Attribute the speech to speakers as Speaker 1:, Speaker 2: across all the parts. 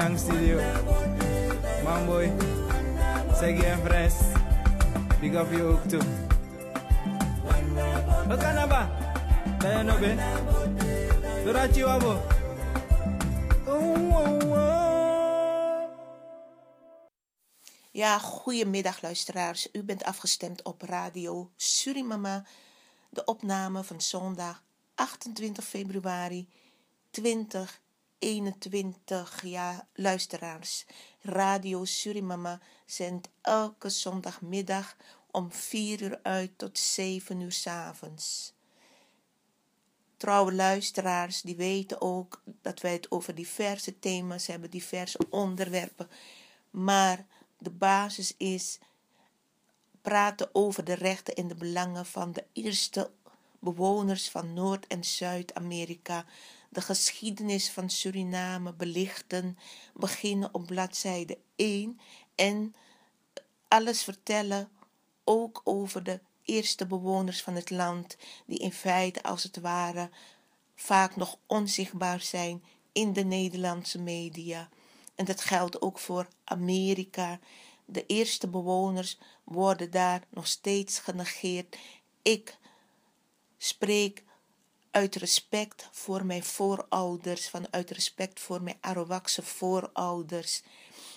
Speaker 1: up. Wayang Studio. Mamboy. Segi en Fres. Big up je ook toe. Wat kan dat ba? Ben je nog bij? Doordat je wabo.
Speaker 2: Ja, goedemiddag luisteraars. U bent afgestemd op radio Surimama. De opname van zondag 28 februari 2021. Ja, luisteraars. Radio Surimama zendt elke zondagmiddag om 4 uur uit tot 7 uur s avonds. Trouwe luisteraars, die weten ook dat wij het over diverse thema's hebben, diverse onderwerpen. Maar de basis is praten over de rechten en de belangen van de eerste bewoners van Noord- en Zuid-Amerika. De geschiedenis van Suriname belichten, beginnen op bladzijde 1 en alles vertellen ook over de eerste bewoners van het land, die in feite als het ware vaak nog onzichtbaar zijn in de Nederlandse media. En dat geldt ook voor Amerika. De eerste bewoners worden daar nog steeds genegeerd. Ik spreek uit respect voor mijn voorouders, vanuit respect voor mijn Arawakse voorouders,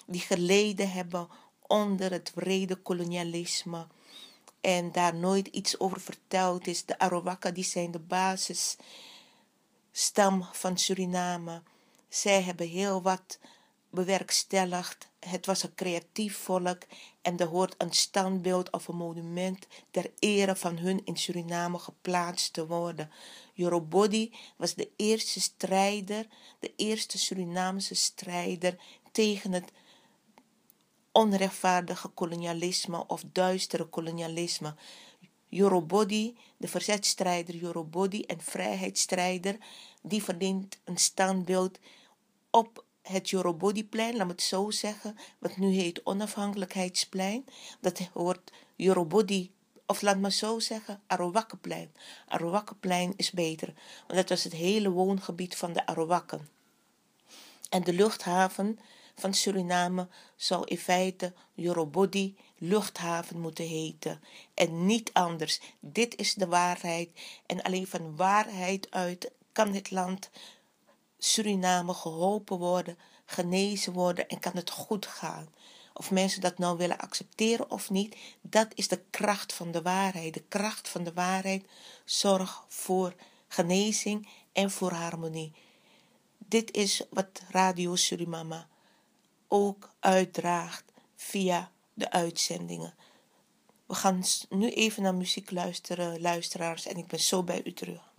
Speaker 2: die geleden hebben onder het wrede kolonialisme en daar nooit iets over verteld is. De Arawakka die zijn de basisstam van Suriname. Zij hebben heel wat bewerkstelligd. Het was een creatief volk en er hoort een standbeeld of een monument ter ere van hun in Suriname geplaatst te worden. Yorobodi was de eerste strijder, de eerste Surinaamse strijder tegen het onrechtvaardige kolonialisme of duistere kolonialisme. Yorobodi, de verzetstrijder Yorobodi en vrijheidsstrijder, die verdient een standbeeld op het Yorobodiplein, laat me het zo zeggen, wat nu heet Onafhankelijkheidsplein. Dat hoort Yorobodi, of laat me zo zeggen, Arawakkeplein. Arawakkeplein is beter, want dat was het hele woongebied van de Arawakken. En de luchthaven van Suriname zou in feite Yorobodi luchthaven moeten heten. En niet anders. Dit is de waarheid. En alleen van waarheid uit kan het land Suriname geholpen worden, genezen worden en kan het goed gaan. Of mensen dat nou willen accepteren of niet, dat is de kracht van de waarheid. De kracht van de waarheid zorgt voor genezing en voor harmonie. Dit is wat Radio Surimama ook uitdraagt via de uitzendingen. We gaan nu even naar muziek luisteren, luisteraars, en ik ben zo bij u terug.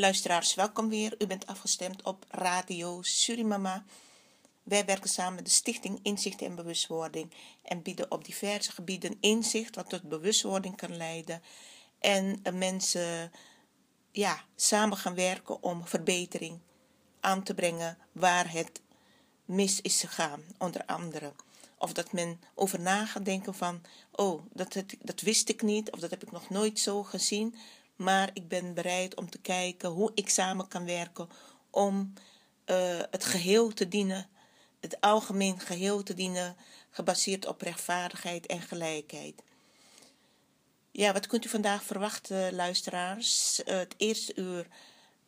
Speaker 2: Luisteraars, welkom weer. U bent afgestemd op Radio Surimama. Wij werken samen met de Stichting Inzicht en Bewustwording en bieden op diverse gebieden inzicht wat tot bewustwording kan leiden. En mensen ja, samen gaan werken om verbetering aan te brengen waar het mis is gegaan, onder andere. Of dat men over na gaat denken van, oh, dat, dat wist ik niet, of dat heb ik nog nooit zo gezien. Maar ik ben bereid om te kijken hoe ik samen kan werken om uh, het geheel te dienen, het algemeen geheel te dienen, gebaseerd op rechtvaardigheid en gelijkheid. Ja, wat kunt u vandaag verwachten, luisteraars? Uh, het eerste uur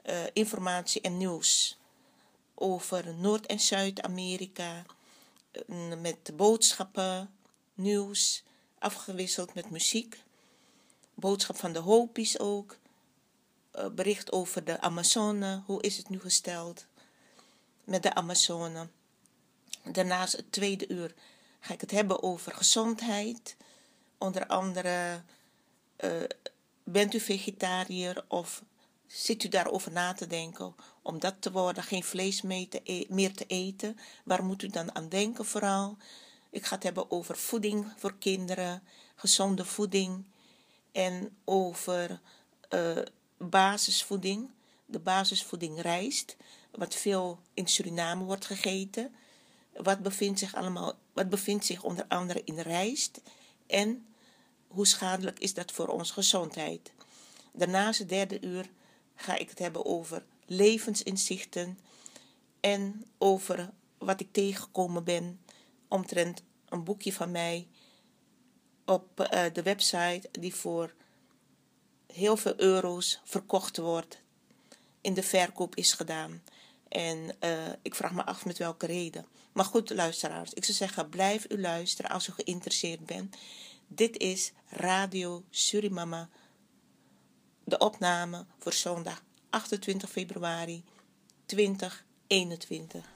Speaker 2: uh, informatie en nieuws over Noord- en Zuid-Amerika, met boodschappen, nieuws, afgewisseld met muziek boodschap van de Hopi's ook. Uh, bericht over de Amazone. Hoe is het nu gesteld met de Amazone? Daarnaast het tweede uur ga ik het hebben over gezondheid. Onder andere, uh, bent u vegetariër of zit u daarover na te denken om dat te worden, geen vlees e meer te eten? Waar moet u dan aan denken vooral? Ik ga het hebben over voeding voor kinderen, gezonde voeding en over uh, basisvoeding. De basisvoeding rijst, wat veel in Suriname wordt gegeten. Wat bevindt zich, allemaal, wat bevindt zich onder andere in rijst en hoe schadelijk is dat voor onze gezondheid. Daarnaast het derde uur ga ik het hebben over levensinzichten en over wat ik tegengekomen ben omtrent een boekje van mij op uh, de website die voor heel veel euro's verkocht wordt, in de verkoop is gedaan. En uh, ik vraag me af met welke reden. Maar goed, luisteraars, ik zou zeggen, blijf u luisteren als u geïnteresseerd bent. Dit is Radio Surimama, de opname voor zondag 28 februari 2021.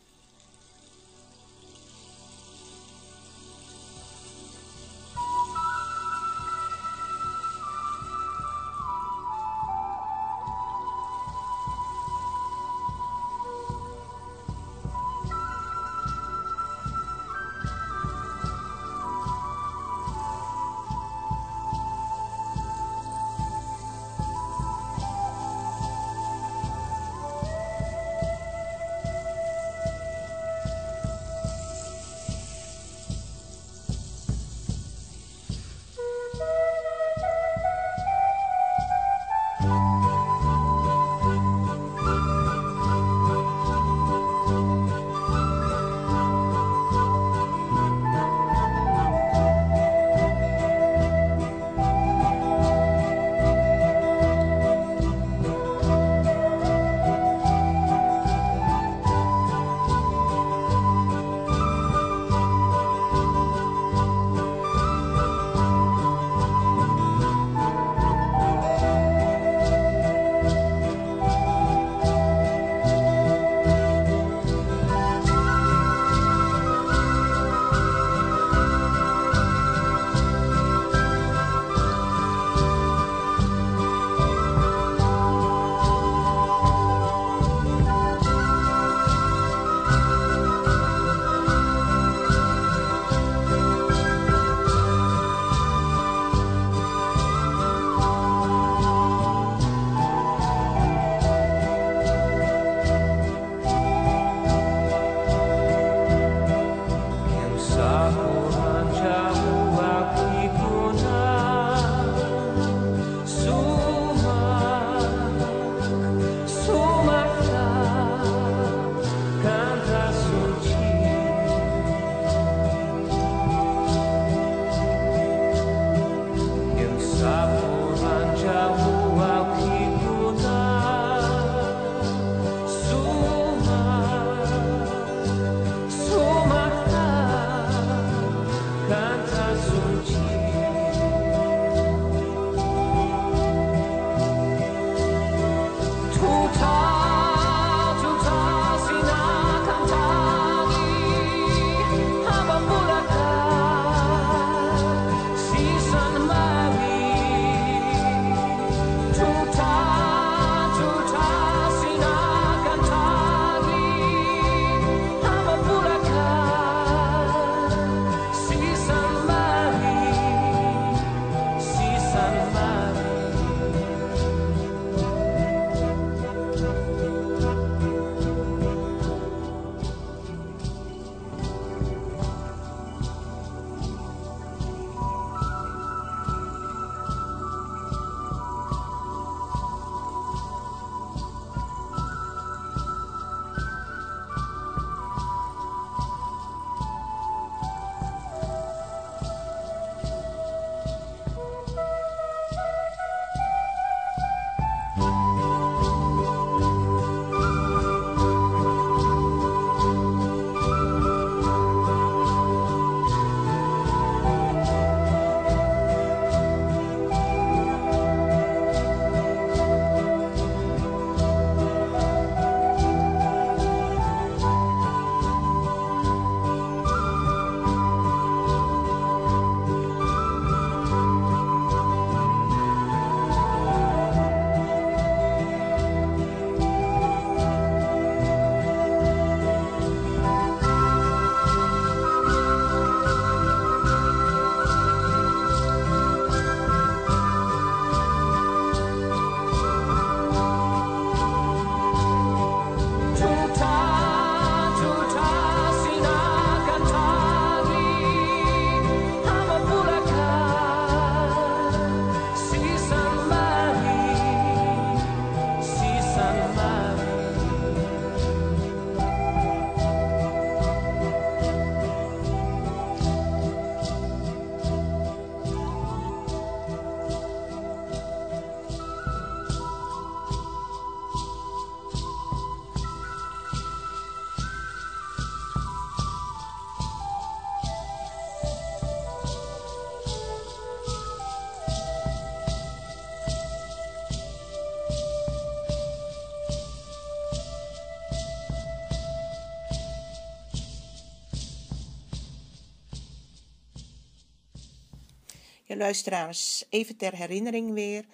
Speaker 2: Luisteraars, even ter herinnering weer,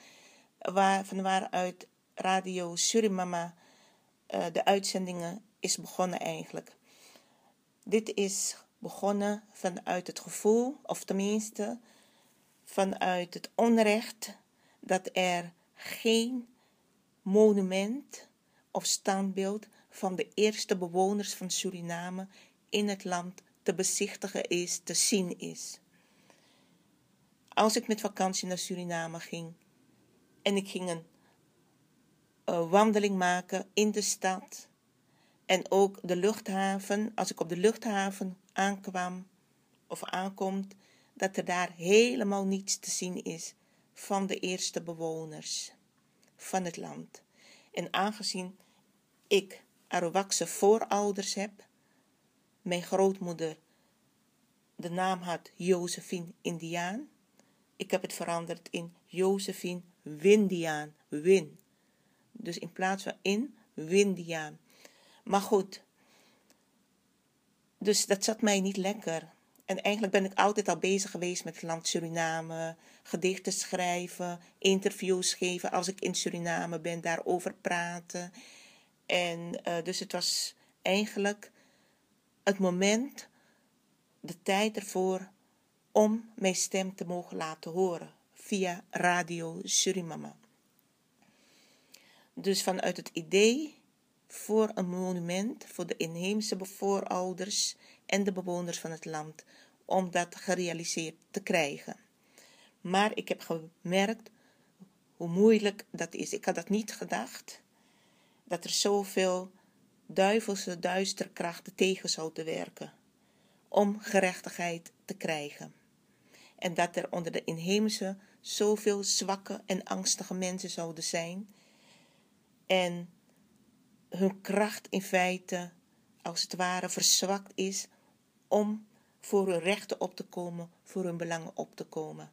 Speaker 2: waar, van waaruit Radio Surimama uh, de uitzendingen is begonnen eigenlijk. Dit is begonnen vanuit het gevoel, of tenminste vanuit het onrecht, dat er geen monument of standbeeld van de eerste bewoners van Suriname in het land te bezichtigen is, te zien is. Als ik met vakantie naar Suriname ging en ik ging een wandeling maken in de stad en ook de luchthaven, als ik op de luchthaven aankwam of aankomt, dat er daar helemaal niets te zien is van de eerste bewoners van het land. En aangezien ik Arawakse voorouders heb, mijn grootmoeder de naam had Josephine Indiaan, ik heb het veranderd in Josephine Windiaan, Win. Dus in plaats van in, Windiaan. Maar goed, dus dat zat mij niet lekker. En eigenlijk ben ik altijd al bezig geweest met het land Suriname, gedichten schrijven, interviews geven als ik in Suriname ben, daarover praten. En uh, dus het was eigenlijk het moment, de tijd ervoor om mijn stem te mogen laten horen via Radio Surimama. Dus vanuit het idee voor een monument voor de inheemse voorouders en de bewoners van het land, om dat gerealiseerd te krijgen. Maar ik heb gemerkt hoe moeilijk dat is. Ik had dat niet gedacht, dat er zoveel duivelse duisterkrachten tegen zouden werken om gerechtigheid te krijgen. En dat er onder de inheemse zoveel zwakke en angstige mensen zouden zijn en hun kracht in feite als het ware verzwakt is om voor hun rechten op te komen, voor hun belangen op te komen.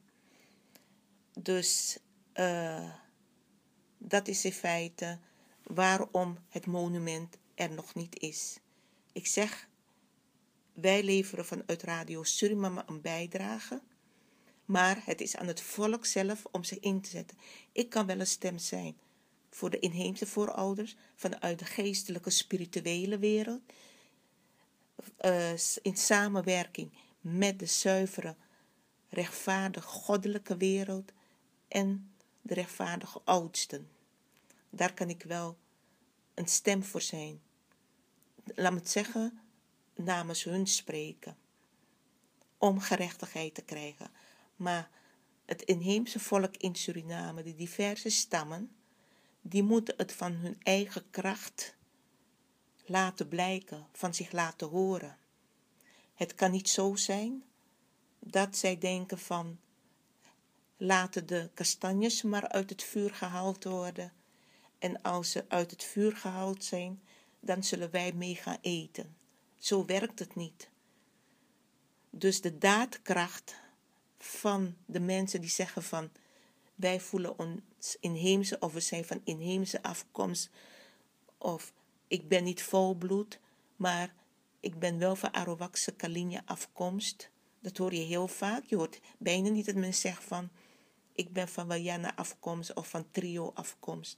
Speaker 2: Dus uh, dat is in feite waarom het monument er nog niet is. Ik zeg, wij leveren vanuit Radio Suriname een bijdrage, maar het is aan het volk zelf om zich in te zetten. Ik kan wel een stem zijn voor de inheemse voorouders vanuit de geestelijke spirituele wereld, uh, in samenwerking met de zuivere, rechtvaardige, goddelijke wereld en de rechtvaardige oudsten. Daar kan ik wel een stem voor zijn. Laat me het zeggen, namens hun spreken. Om gerechtigheid te krijgen. Maar het inheemse volk in Suriname, de diverse stammen, die moeten het van hun eigen kracht laten blijken, van zich laten horen. Het kan niet zo zijn dat zij denken van laten de kastanjes maar uit het vuur gehaald worden en als ze uit het vuur gehaald zijn, dan zullen wij mee gaan eten. Zo werkt het niet. Dus de daadkracht van de mensen die zeggen van wij voelen ons inheemse of we zijn van inheemse afkomst of ik ben niet volbloed, maar ik ben wel van Arawakse Kalinja afkomst. Dat hoor je heel vaak. Je hoort bijna niet dat men zegt van ik ben van Wayana afkomst of van Trio afkomst.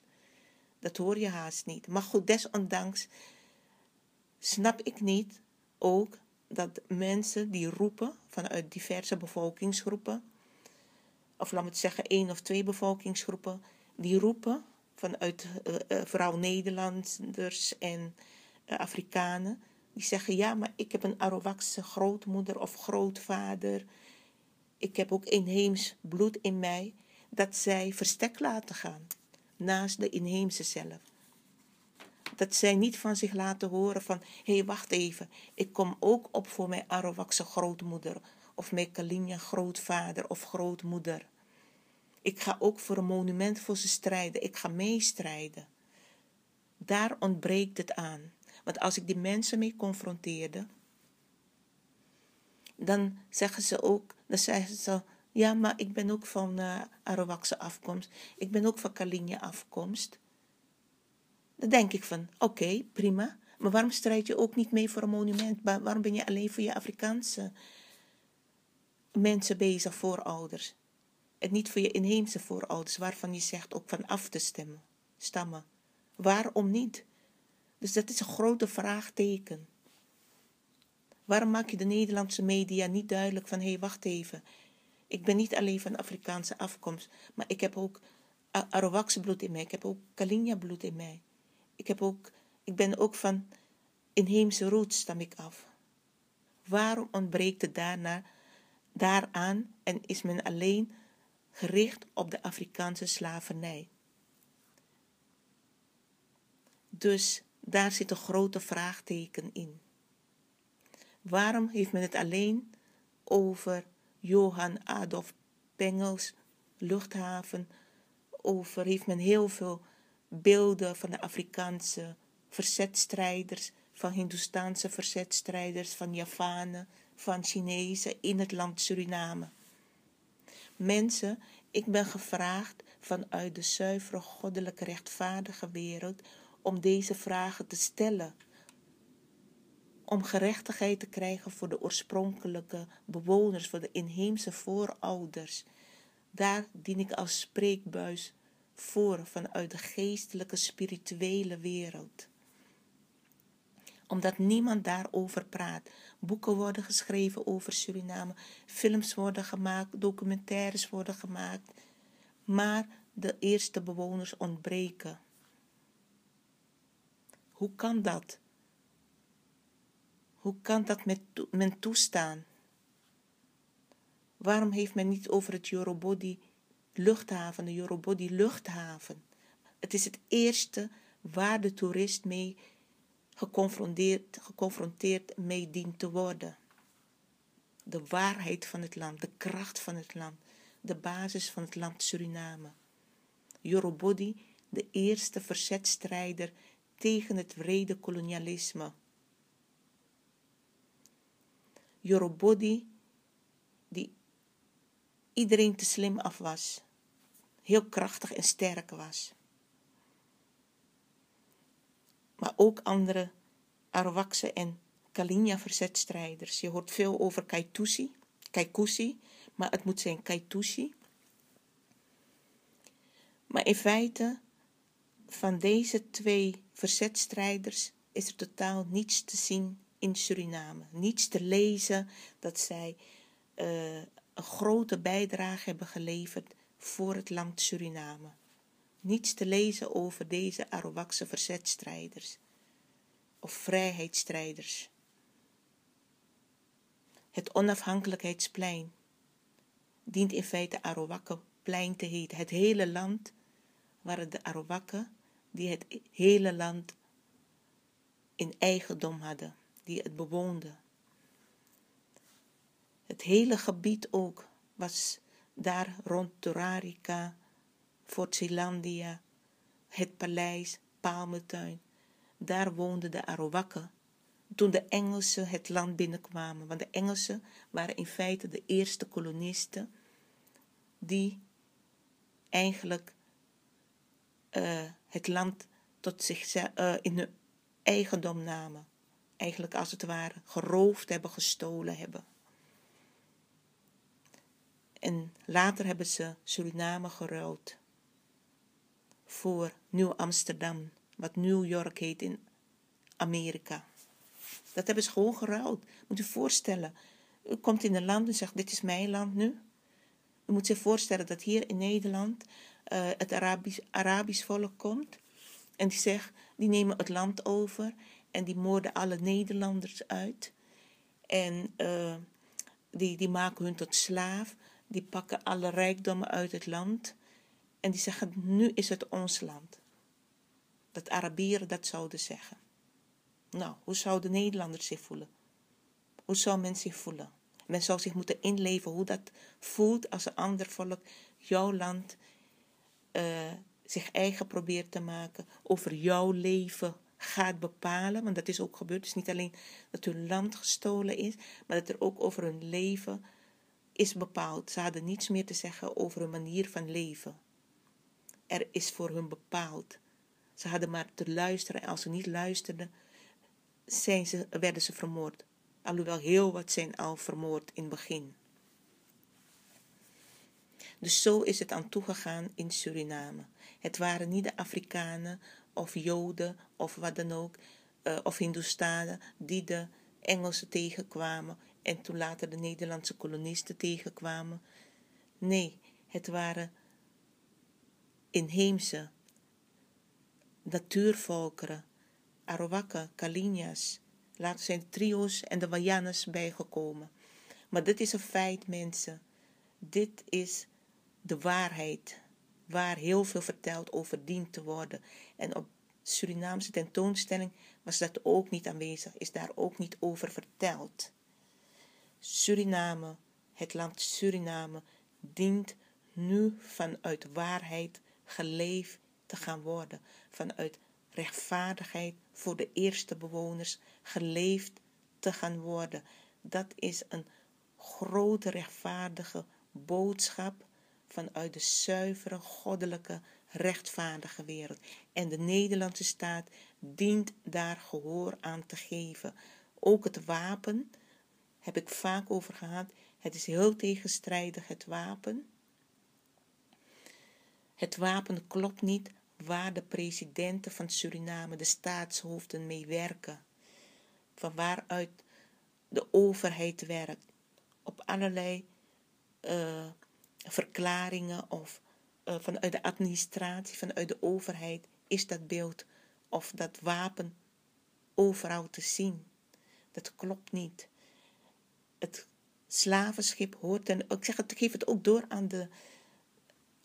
Speaker 2: Dat hoor je haast niet. Maar goed, desondanks snap ik niet ook dat mensen die roepen vanuit diverse bevolkingsgroepen, of laat me het zeggen één of twee bevolkingsgroepen, die roepen vanuit uh, vooral Nederlanders en uh, Afrikanen, die zeggen ja, maar ik heb een Arawakse grootmoeder of grootvader, ik heb ook inheems bloed in mij, dat zij verstek laten gaan naast de inheemse zelf. Dat zij niet van zich laten horen van, hé hey, wacht even, ik kom ook op voor mijn Arawakse grootmoeder of mijn Kalinja grootvader of grootmoeder. Ik ga ook voor een monument voor ze strijden. Ik ga meestrijden. Daar ontbreekt het aan. Want als ik die mensen mee confronteerde, dan zeggen ze ook, dan zeggen ze, ja, maar ik ben ook van uh, Arawakse afkomst. Ik ben ook van Kalinja afkomst. Dan denk ik van, oké, prima. Maar waarom strijd je ook niet mee voor een monument? Waarom ben je alleen voor je Afrikaanse mensen bezig, voorouders? En niet voor je inheemse voorouders, waarvan je zegt ook van af te stemmen, stammen. Waarom niet? Dus dat is een grote vraagteken. Waarom maak je de Nederlandse media niet duidelijk van hé, hey, wacht even. Ik ben niet alleen van Afrikaanse afkomst, maar ik heb ook Arawakse bloed in mij. Ik heb ook Kalinja bloed in mij. Ik, heb ook, ik ben ook van inheemse roots stam ik af. Waarom ontbreekt het daarna, daaraan en is men alleen gericht op de Afrikaanse slavernij? Dus daar zit een grote vraagteken in. Waarom heeft men het alleen over Johan Adolf Pengels luchthaven? Over heeft men heel veel beelden van de Afrikaanse verzetstrijders, van Hindoestaanse verzetstrijders, van Javanen, van Chinezen in het land Suriname. Mensen, ik ben gevraagd vanuit de zuivere goddelijke rechtvaardige wereld om deze vragen te stellen. Om gerechtigheid te krijgen voor de oorspronkelijke bewoners, voor de inheemse voorouders. Daar dien ik als spreekbuis voor vanuit de geestelijke, spirituele wereld. Omdat niemand daarover praat. Boeken worden geschreven over Suriname, films worden gemaakt, documentaires worden gemaakt, maar de eerste bewoners ontbreken. Hoe kan dat? Hoe kan dat met men toestaan? Waarom heeft men niet over het Yorobodi luchthaven, de Yorobodi luchthaven? Het is het eerste waar de toerist mee geconfronteerd, geconfronteerd mee dient te worden. De waarheid van het land, de kracht van het land, de basis van het land Suriname. Yorobodi, de eerste verzetstrijder tegen het wrede kolonialisme. Iedereen te slim af was, heel krachtig en sterk was. Maar ook andere Arawakse en Kalinja verzetstrijders. Je hoort veel over Kaitusi, Kaikusi, maar het moet zijn Kaitusi. Maar in feite, van deze twee verzetstrijders is er totaal niets te zien in Suriname. Niets te lezen dat zij uh, een grote bijdrage hebben geleverd voor het land Suriname. Niets te lezen over deze Arawakse verzetstrijders of vrijheidsstrijders. Het onafhankelijkheidsplein dient in feite Arawakkenplein te heten. Het hele land waar de Arawakken die het hele land in eigendom hadden, die het bewoonden. Het hele gebied ook was daar rond Torarica, Fort Zeelandia, het paleis, Palmetuin. Daar woonden de Arawakken toen de Engelsen het land binnenkwamen. Want de Engelsen waren in feite de eerste kolonisten die eigenlijk uh, het land tot zich uh, in hun eigendom namen. Eigenlijk als het ware geroofd hebben, gestolen hebben. En later hebben ze Suriname geruild voor Nieuw Amsterdam, wat New York heet in Amerika. Dat hebben ze gewoon geruild. Moet u voorstellen, u komt in een land en zegt: Dit is mijn land nu. U moet zich voorstellen dat hier in Nederland uh, het Arabisch, Arabisch volk komt. En die zegt, die nemen het land over en die moorden alle Nederlanders uit. En uh, die, die maken hun tot slaaf. Die pakken alle rijkdommen uit het land. En die zeggen, nu is het ons land. Dat Arabieren dat zouden zeggen. Nou, hoe zouden Nederlanders zich voelen? Hoe zou men zich voelen? Men zou zich moeten inleven hoe dat voelt als een ander volk jouw land uh, zich eigen probeert te maken, over jouw leven gaat bepalen. Want dat is ook gebeurd. Het is niet alleen dat hun land gestolen is, maar dat er ook over hun leven is bepaald. Ze hadden niets meer te zeggen over hun manier van leven. Er is voor hun bepaald. Ze hadden maar te luisteren en als ze niet luisterden, zijn ze, werden ze vermoord. Alhoewel heel wat zijn al vermoord in het begin. Dus zo is het aan toegegaan in Suriname. Het waren niet de Afrikanen of Joden of wat dan ook, uh, of Hindoestanen, die de Engelsen tegenkwamen en toen later de Nederlandse kolonisten tegenkwamen. Nee, het waren inheemse natuurvolkeren, Arawakken, Kalinyas. Later zijn de trio's en de Wayanas bijgekomen. Maar dit is een feit, mensen. Dit is de waarheid, waar heel veel verteld over dient te worden. En op Surinaamse tentoonstelling was dat ook niet aanwezig, is daar ook niet over verteld. Suriname, het land Suriname, dient nu vanuit waarheid geleefd te gaan worden, vanuit rechtvaardigheid voor de eerste bewoners geleefd te gaan worden. Dat is een grote rechtvaardige boodschap vanuit de zuivere, goddelijke, rechtvaardige wereld. En de Nederlandse staat dient daar gehoor aan te geven. Ook het wapen, heb ik vaak over gehad. Het is heel tegenstrijdig, het wapen. Het wapen klopt niet waar de presidenten van Suriname, de staatshoofden mee werken. Van waaruit de overheid werkt. Op allerlei uh, verklaringen of uh, vanuit de administratie, vanuit de overheid, is dat beeld of dat wapen overal te zien. Dat klopt niet. Het slavenschip hoort, en ik zeg het, geef het ook door aan de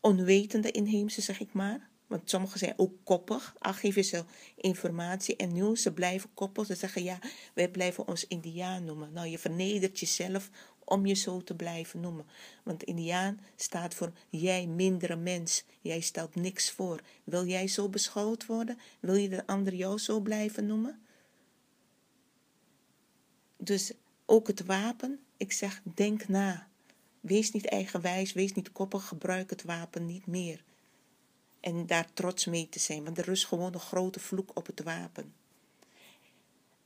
Speaker 2: onwetende inheemse, zeg ik maar. Want sommigen zijn ook koppig. Al geven ze informatie en nu ze blijven koppig. Ze zeggen ja, wij blijven ons Indiaan noemen. Nou, je vernedert jezelf om je zo te blijven noemen. Want Indiaan staat voor jij mindere mens. Jij stelt niks voor. Wil jij zo beschouwd worden? Wil je de ander jou zo blijven noemen? Dus ook het wapen, ik zeg denk na. Wees niet eigenwijs, wees niet koppig, gebruik het wapen niet meer. En daar trots mee te zijn, want er is gewoon een grote vloek op het wapen.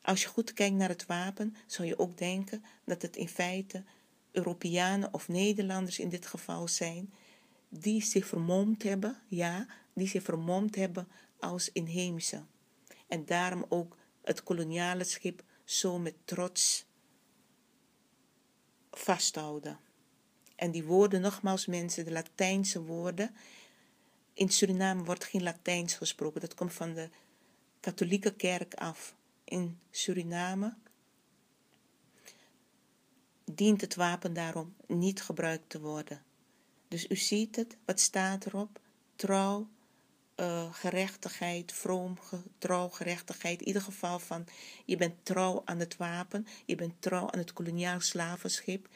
Speaker 2: Als je goed kijkt naar het wapen, zou je ook denken dat het in feite Europeanen of Nederlanders in dit geval zijn, die zich vermomd hebben, ja, die zich vermomd hebben als inheemse. En daarom ook het koloniale schip zo met trots vasthouden. En die woorden, nogmaals mensen, de Latijnse woorden. In Suriname wordt geen Latijns gesproken, dat komt van de katholieke kerk af in Suriname dient het wapen daarom niet gebruikt te worden. Dus u ziet het, wat staat erop? Trouw, uh, gerechtigheid, vroom, trouw, gerechtigheid. In ieder geval van, je bent trouw aan het wapen, je bent trouw aan het koloniaal slavenschip.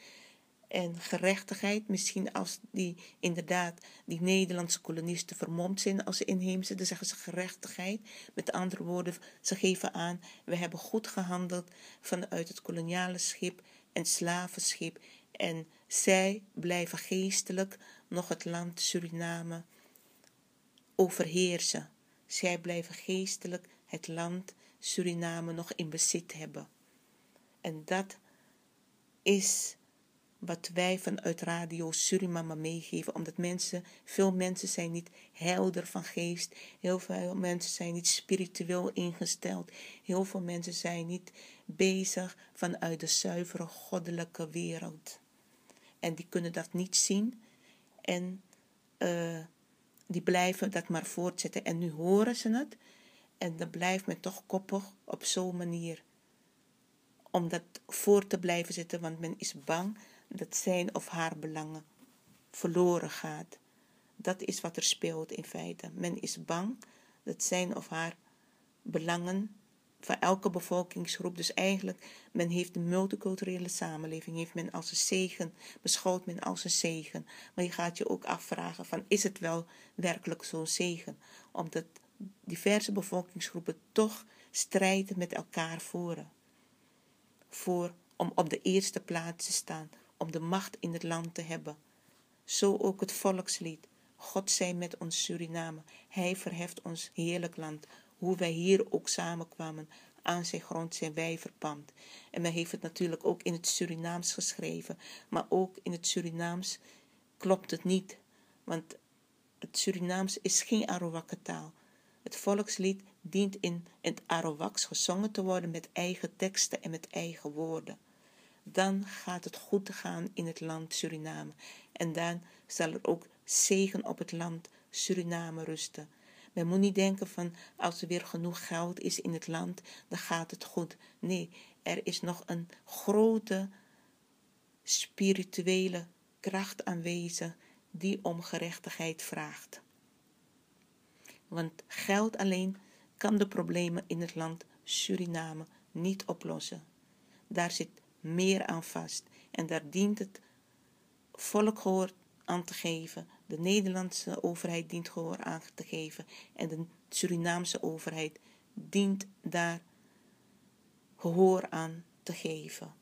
Speaker 2: En gerechtigheid, misschien als die inderdaad die Nederlandse kolonisten vermomd zijn als inheemse, dan zeggen ze gerechtigheid. Met andere woorden, ze geven aan, we hebben goed gehandeld vanuit het koloniale schip en slavenschip. En zij blijven geestelijk nog het land Suriname overheersen. Zij blijven geestelijk het land Suriname nog in bezit hebben. En dat is wat wij vanuit Radio Suriname meegeven, omdat mensen, veel mensen zijn niet helder van geest, heel veel mensen zijn niet spiritueel ingesteld, heel veel mensen zijn niet bezig vanuit de zuivere goddelijke wereld. En die kunnen dat niet zien en uh, die blijven dat maar voortzetten. En nu horen ze het en dan blijft men toch koppig op zo'n manier. Om dat voor te blijven zitten, want men is bang dat zijn of haar belangen verloren gaat. Dat is wat er speelt in feite. Men is bang dat zijn of haar belangen van elke bevolkingsgroep. Dus eigenlijk, men heeft de multiculturele samenleving, heeft men als een zegen, beschouwt men als een zegen. Maar je gaat je ook afvragen van, is het wel werkelijk zo'n zegen? Omdat diverse bevolkingsgroepen toch strijden met elkaar voeren. Voor, om op de eerste plaats te staan, om de macht in het land te hebben. Zo ook het volkslied. God zij met ons Suriname. Hij verheft ons heerlijk land. Hoe wij hier ook samenkwamen. Aan zijn grond zijn wij verpand. En men heeft het natuurlijk ook in het Surinaams geschreven. Maar ook in het Surinaams klopt het niet Want het Surinaams is geen Arawakke taal. Het volkslied dient in het Arawaks gezongen te worden met eigen teksten en met eigen woorden. Dan gaat het goed gaan in het land Suriname. En dan zal er ook zegen op het land Suriname rusten. Men moet niet denken van als er weer genoeg geld is in het land, dan gaat het goed. Nee, er is nog een grote spirituele kracht aanwezig die om gerechtigheid vraagt. Want geld alleen kan de problemen in het land Suriname niet oplossen. Daar zit meer aan vast en daar dient het volk gehoor aan te geven. De Nederlandse overheid dient gehoor aan te geven en de Surinaamse overheid dient daar gehoor aan te geven.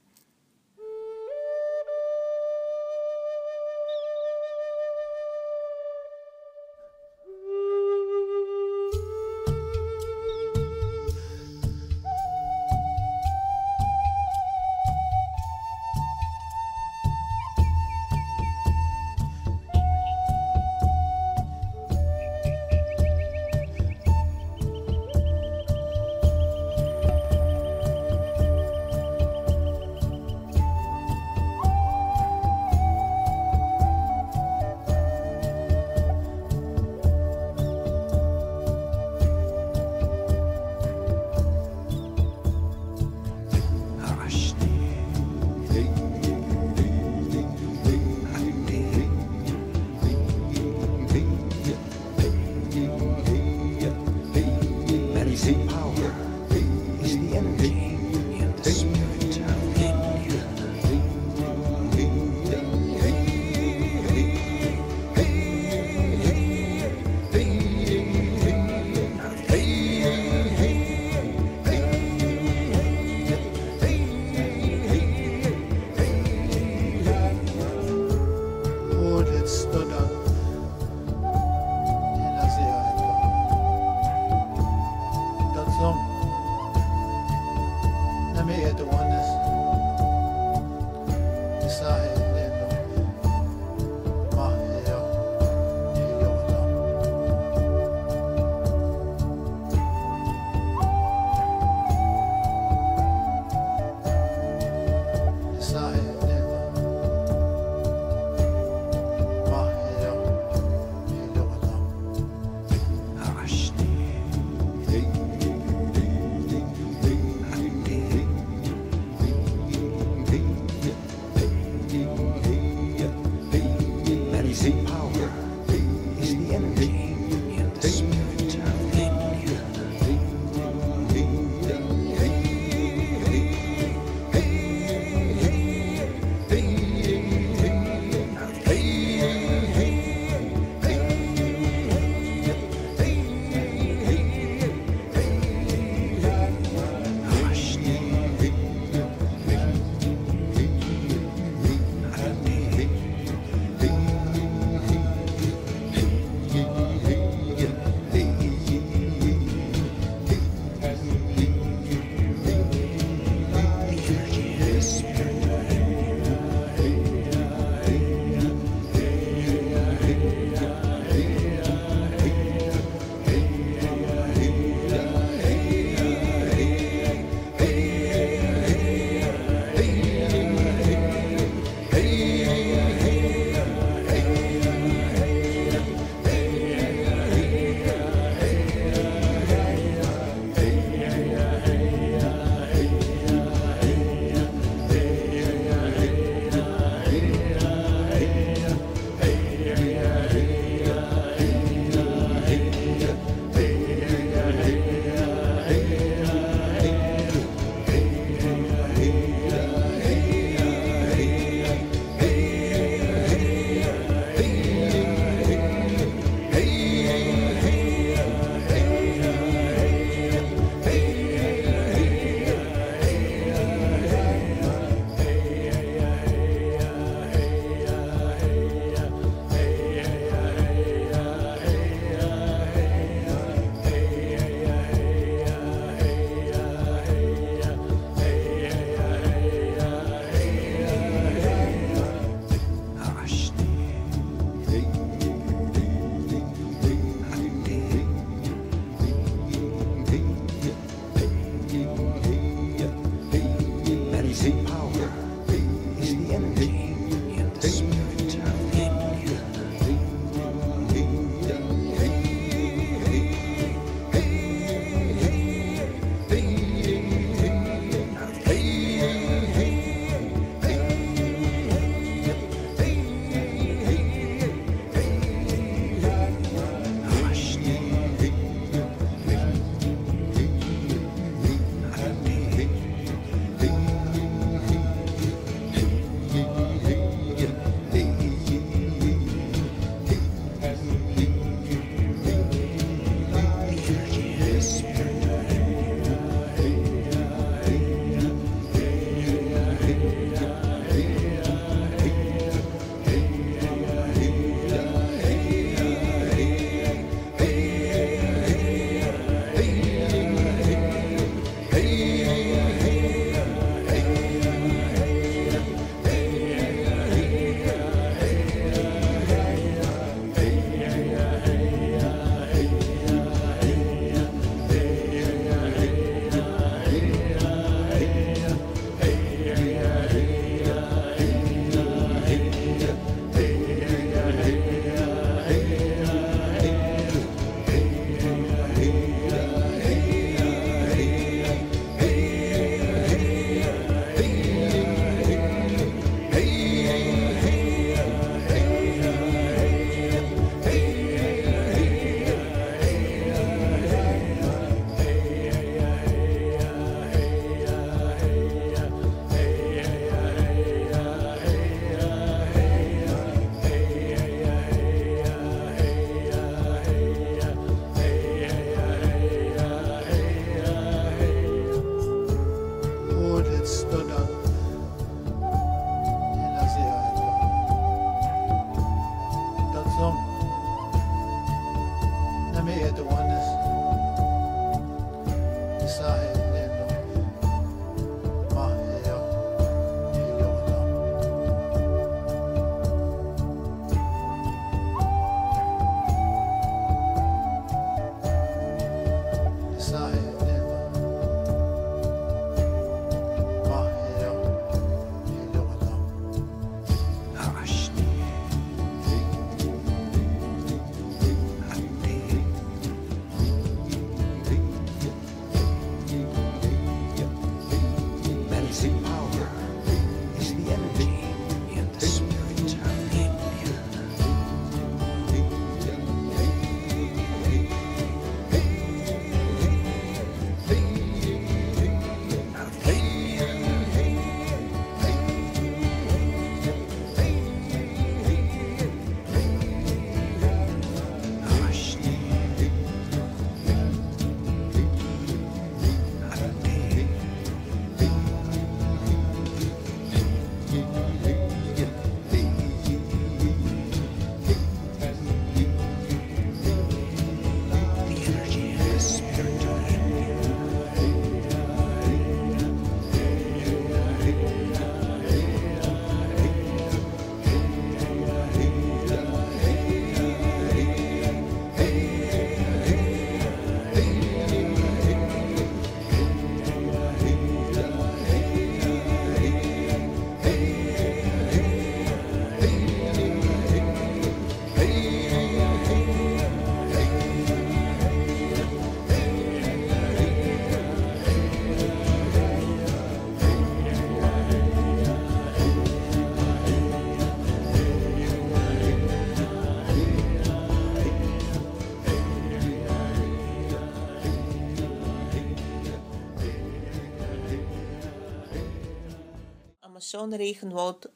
Speaker 2: Amazone-regenwoud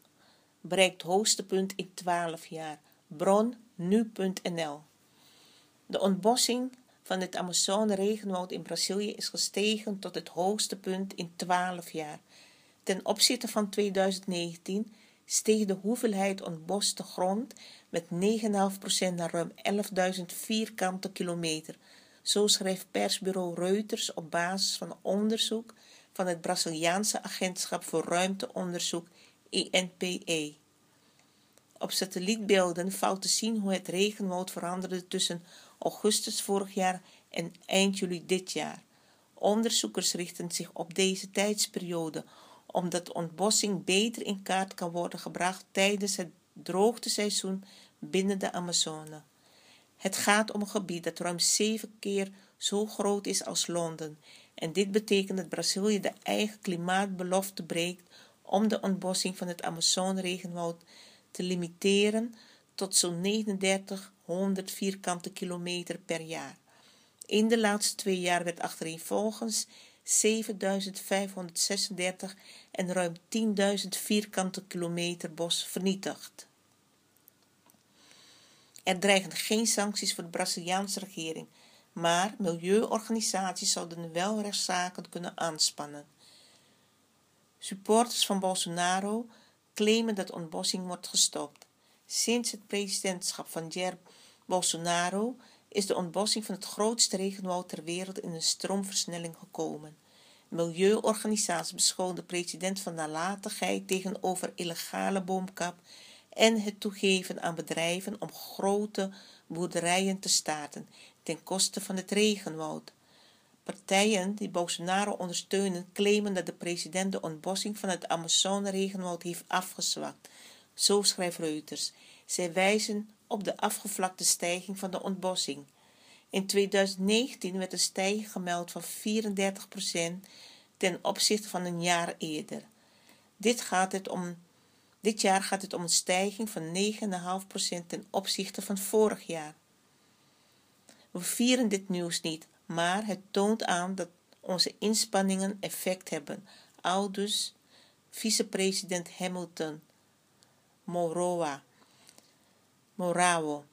Speaker 2: bereikt hoogste punt in 12 jaar. Bron nu.nl De ontbossing van het Amazone-regenwoud in Brazilië is gestegen tot het hoogste punt in 12 jaar. Ten opzichte van 2019 steeg de hoeveelheid ontboste grond met 9,5% naar ruim 11.000 vierkante kilometer. Zo schrijft persbureau Reuters op basis van onderzoek van het Braziliaanse Agentschap voor Ruimteonderzoek INPE. Op satellietbeelden valt te zien hoe het regenwoud veranderde tussen augustus vorig jaar en eind juli dit jaar. Onderzoekers richten zich op deze tijdsperiode omdat ontbossing beter in kaart kan worden gebracht tijdens het droogteseizoen binnen de Amazone. Het gaat om een gebied dat ruim zeven keer zo groot is als Londen en dit betekent dat Brazilië de eigen klimaatbelofte breekt om de ontbossing van het Amazone-regenwoud te limiteren tot zo'n 3900 vierkante kilometer per jaar. In de laatste twee jaar werd achtereenvolgens 7536 en ruim 10.000 vierkante kilometer bos vernietigd. Er dreigen geen sancties voor de Braziliaanse regering, maar milieuorganisaties zouden wel rechtszaken kunnen aanspannen. Supporters van Bolsonaro claimen dat ontbossing wordt gestopt. Sinds het presidentschap van Jair Bolsonaro is de ontbossing van het grootste regenwoud ter wereld in een stroomversnelling gekomen. Milieuorganisaties beschouwen de president van nalatigheid tegenover illegale boomkap en het toegeven aan bedrijven om grote boerderijen te starten ten koste van het regenwoud. Partijen die Bolsonaro ondersteunen claimen dat de president de ontbossing van het Amazone-regenwoud heeft afgezwakt. Zo schrijft Reuters. Zij wijzen op de afgevlakte stijging van de ontbossing. In 2019 werd een stijging gemeld van 34% ten opzichte van een jaar eerder. Dit, gaat het om, dit jaar gaat het om een stijging van 9,5% ten opzichte van vorig jaar. We vieren dit nieuws niet, maar het toont aan dat onze inspanningen effect hebben. Aldus vicepresident Hamilton Moroa. Morao.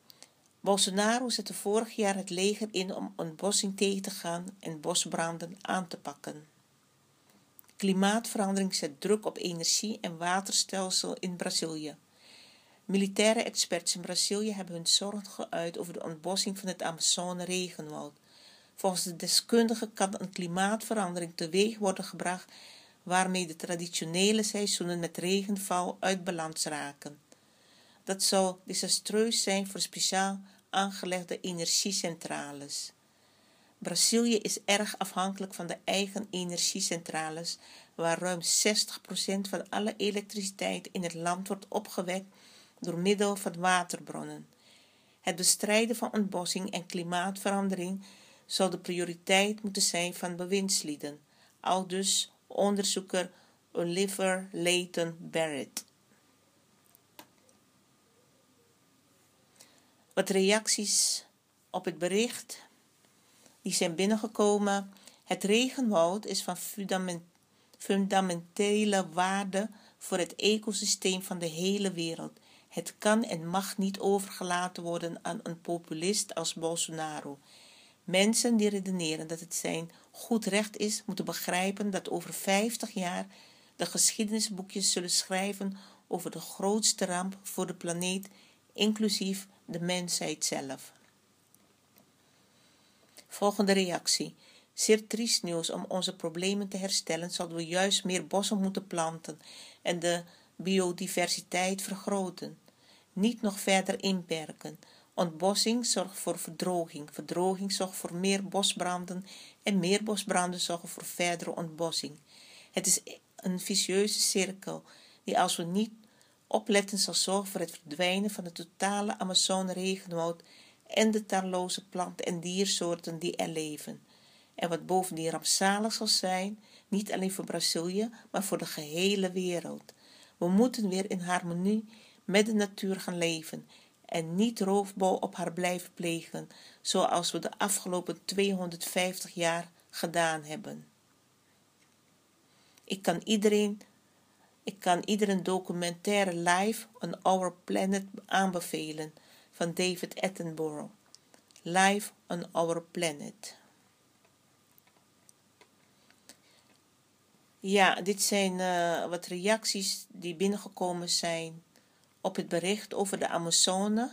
Speaker 2: Bolsonaro zette vorig jaar het leger in om ontbossing tegen te gaan en bosbranden aan te pakken. Klimaatverandering zet druk op energie- en waterstelsel in Brazilië. Militaire experts in Brazilië hebben hun zorgen geuit over de ontbossing van het Amazone-regenwoud. Volgens de deskundigen kan een klimaatverandering teweeg worden gebracht waarmee de traditionele seizoenen met regenval uit balans raken. Dat zou desastreus zijn voor speciaal aangelegde energiecentrales. Brazilië is erg afhankelijk van de eigen energiecentrales, waar ruim 60% van alle elektriciteit in het land wordt opgewekt door middel van waterbronnen. Het bestrijden van ontbossing en klimaatverandering zou de prioriteit moeten zijn van bewindslieden, aldus onderzoeker Oliver Layton Barrett. Wat reacties op het bericht die zijn binnengekomen. Het regenwoud is van fundamentele waarde voor het ecosysteem van de hele wereld. Het kan en mag niet overgelaten worden aan een populist als Bolsonaro. Mensen die redeneren dat het zijn goed recht is, moeten begrijpen dat over 50 jaar de geschiedenisboekjes zullen schrijven over de grootste ramp voor de planeet, inclusief de mensheid zelf. Volgende reactie. Zeer triest nieuws. Om onze problemen te herstellen zouden we juist meer bossen moeten planten en de biodiversiteit vergroten. Niet nog verder inperken. Ontbossing zorgt voor verdroging. Verdroging zorgt voor meer bosbranden en meer bosbranden zorgen voor verdere ontbossing. Het is een vicieuze cirkel die als we niet opletten zal zorgen voor het verdwijnen van de totale Amazone-regenwoud en de talloze plant- en diersoorten die er leven. En wat bovendien rampzalig zal zijn, niet alleen voor Brazilië, maar voor de gehele wereld. We moeten weer in harmonie met de natuur gaan leven en niet roofbouw op haar blijven plegen, zoals we de afgelopen 250 jaar gedaan hebben. Ik kan iedereen, ik kan iedereen documentaire live on Our Planet aanbevelen van David Attenborough. Live on Our Planet. Ja, dit zijn uh, wat reacties die binnengekomen zijn op het bericht over de Amazone.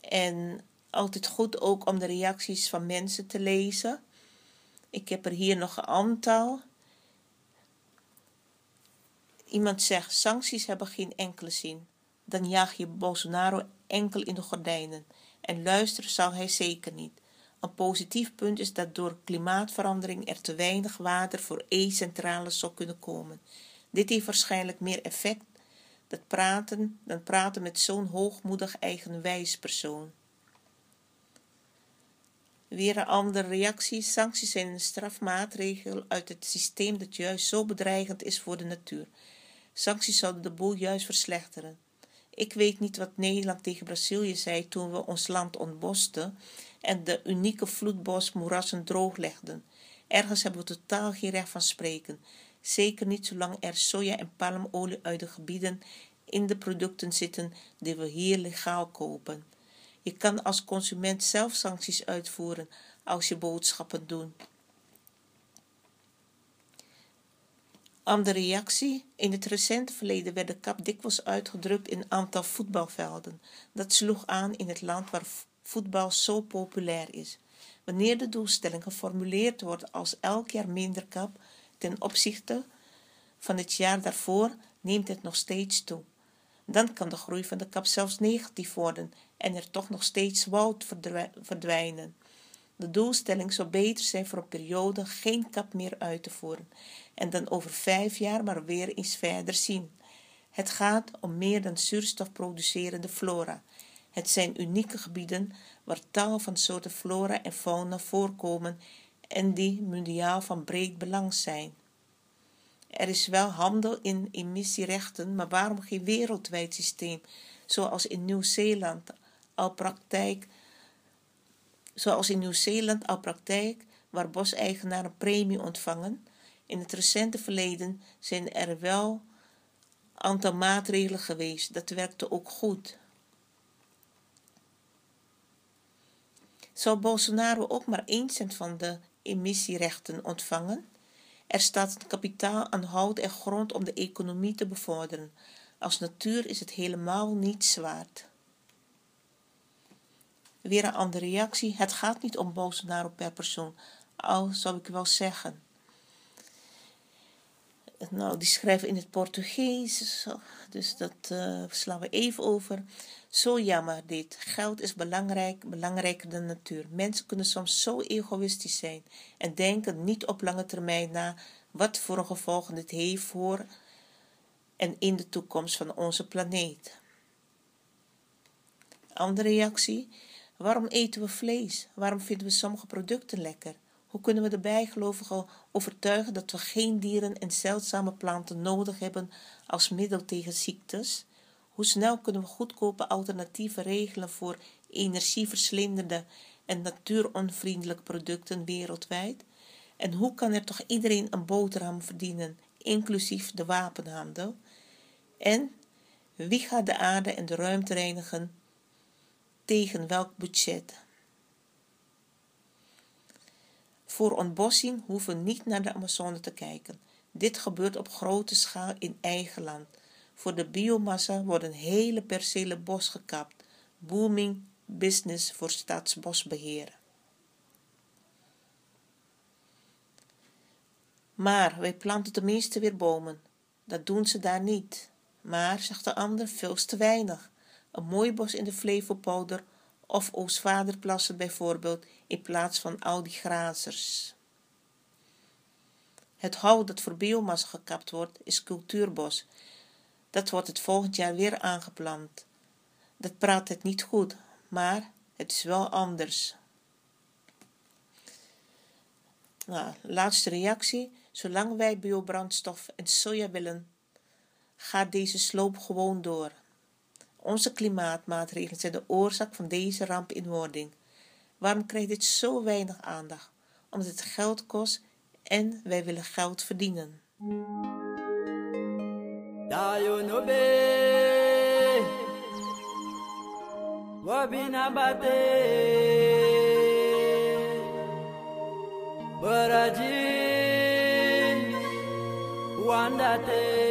Speaker 2: En altijd goed ook om de reacties van mensen te lezen. Ik heb er hier nog een aantal. Iemand zegt: sancties hebben geen enkele zin. Dan jaag je Bolsonaro enkel in de gordijnen. En luisteren zal hij zeker niet. Een positief punt is dat door klimaatverandering er te weinig water voor E-centrales zou kunnen komen. Dit heeft waarschijnlijk meer effect dat praten, dan praten met zo'n hoogmoedig eigenwijs persoon. Weer een andere reactie. Sancties zijn een strafmaatregel uit het systeem dat juist zo bedreigend is voor de natuur. Sancties zouden de boel juist verslechteren. Ik weet niet wat Nederland tegen Brazilië zei toen we ons land ontbosten en de unieke vloedbosmoerassen drooglegden. Ergens hebben we totaal geen recht van spreken. Zeker niet zolang er soja en palmolie uit de gebieden in de producten zitten die we hier legaal kopen. Je kan als consument zelf sancties uitvoeren als je boodschappen doet. Andere reactie. In het recente verleden werd de kap dikwijls uitgedrukt in aantal voetbalvelden. Dat sloeg aan in het land waar voetbal zo populair is. Wanneer de doelstelling geformuleerd wordt als elk jaar minder kap ten opzichte van het jaar daarvoor, neemt het nog steeds toe. Dan kan de groei van de kap zelfs negatief worden en er toch nog steeds woud verdwijnen. De doelstelling zou beter zijn voor een periode geen kap meer uit te voeren en dan over vijf jaar maar weer eens verder zien. Het gaat om meer dan zuurstof producerende flora. Het zijn unieke gebieden waar tal van soorten flora en fauna voorkomen en die mondiaal van breed belang zijn. Er is wel handel in emissierechten, maar waarom geen wereldwijd systeem, zoals in Nieuw-Zeeland al praktijk, zoals in Nieuw-Zeeland al praktijk, waar boseigenaren premie ontvangen? In het recente verleden zijn er wel aantal maatregelen geweest. Dat werkte ook goed. Zou Bolsonaro ook maar 1 cent van de emissierechten ontvangen? Er staat kapitaal aan hout en grond om de economie te bevorderen. Als natuur is het helemaal niets waard. Weer een andere reactie. Het gaat niet om Bolsonaro per persoon. Al zou ik wel zeggen. Nou, die schrijven in het Portugees, dus dat uh, slaan we even over. Zo jammer dit. Geld is belangrijk, belangrijker dan natuur. Mensen kunnen soms zo egoïstisch zijn en denken niet op lange termijn na wat voor gevolgen dit heeft voor en in de toekomst van onze planeet. Andere reactie. Waarom eten we vlees? Waarom vinden we sommige producten lekker? Hoe kunnen we de bijgelovigen overtuigen dat we geen dieren en zeldzame planten nodig hebben als middel tegen ziektes? Hoe snel kunnen we goedkope alternatieven regelen voor energieverslindende en natuuronvriendelijke producten wereldwijd? En hoe kan er toch iedereen een boterham verdienen, inclusief de wapenhandel? En wie gaat de aarde en de ruimte reinigen? Tegen welk budget? Voor ontbossing hoeven niet naar de Amazone te kijken. Dit gebeurt op grote schaal in eigen land. Voor de biomassa worden hele percelen bos gekapt. Booming business voor staatsbosbeheer. Maar wij planten tenminste weer bomen. Dat doen ze daar niet. Maar, zegt de ander, veel te weinig. Een mooi bos in de Flevopolder of Oostvaderplassen bijvoorbeeld, in plaats van al die grazers. Het hout dat voor biomassa gekapt wordt, is cultuurbos. Dat wordt het volgend jaar weer aangeplant. Dat praat het niet goed, maar het is wel anders. Nou, laatste reactie. Zolang wij biobrandstof en soja willen, gaat deze sloop gewoon door. Onze klimaatmaatregelen zijn de oorzaak van deze ramp in wording. Waarom krijgt dit zo weinig aandacht? Omdat het geld kost en wij willen geld verdienen.
Speaker 3: Wandate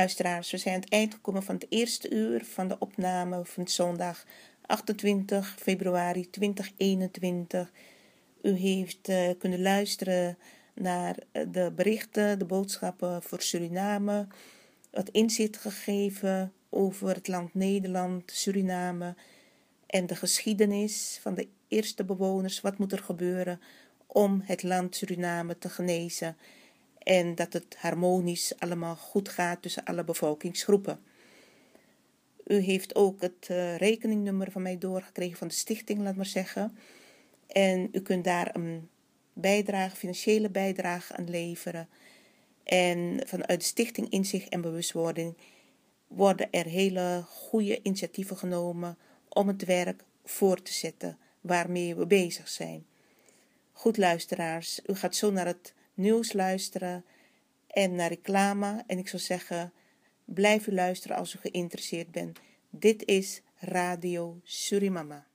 Speaker 2: luisteraars, we zijn aan het eind gekomen van het eerste uur van de opname van zondag 28 februari 2021. U heeft eh, kunnen luisteren naar eh, de berichten, de boodschappen voor Suriname, wat inzicht gegeven over het land Nederland, Suriname en de geschiedenis van de eerste bewoners. Wat moet er gebeuren om het land Suriname te genezen? En dat het harmonisch allemaal goed gaat tussen alle bevolkingsgroepen. U heeft ook het eh, rekeningnummer van mij doorgekregen van de stichting, laat maar zeggen. En u kunt daar een bijdrage, financiële bijdrage aan leveren. En vanuit de stichting Inzicht en Bewustwording worden er hele goede initiatieven genomen om het werk voor te zetten waarmee we bezig zijn. Goed luisteraars, u gaat zo naar het nieuws luisteren en naar reclame. En ik zou zeggen, blijf u luisteren als u geïnteresseerd bent. Dit is Radio Surimama.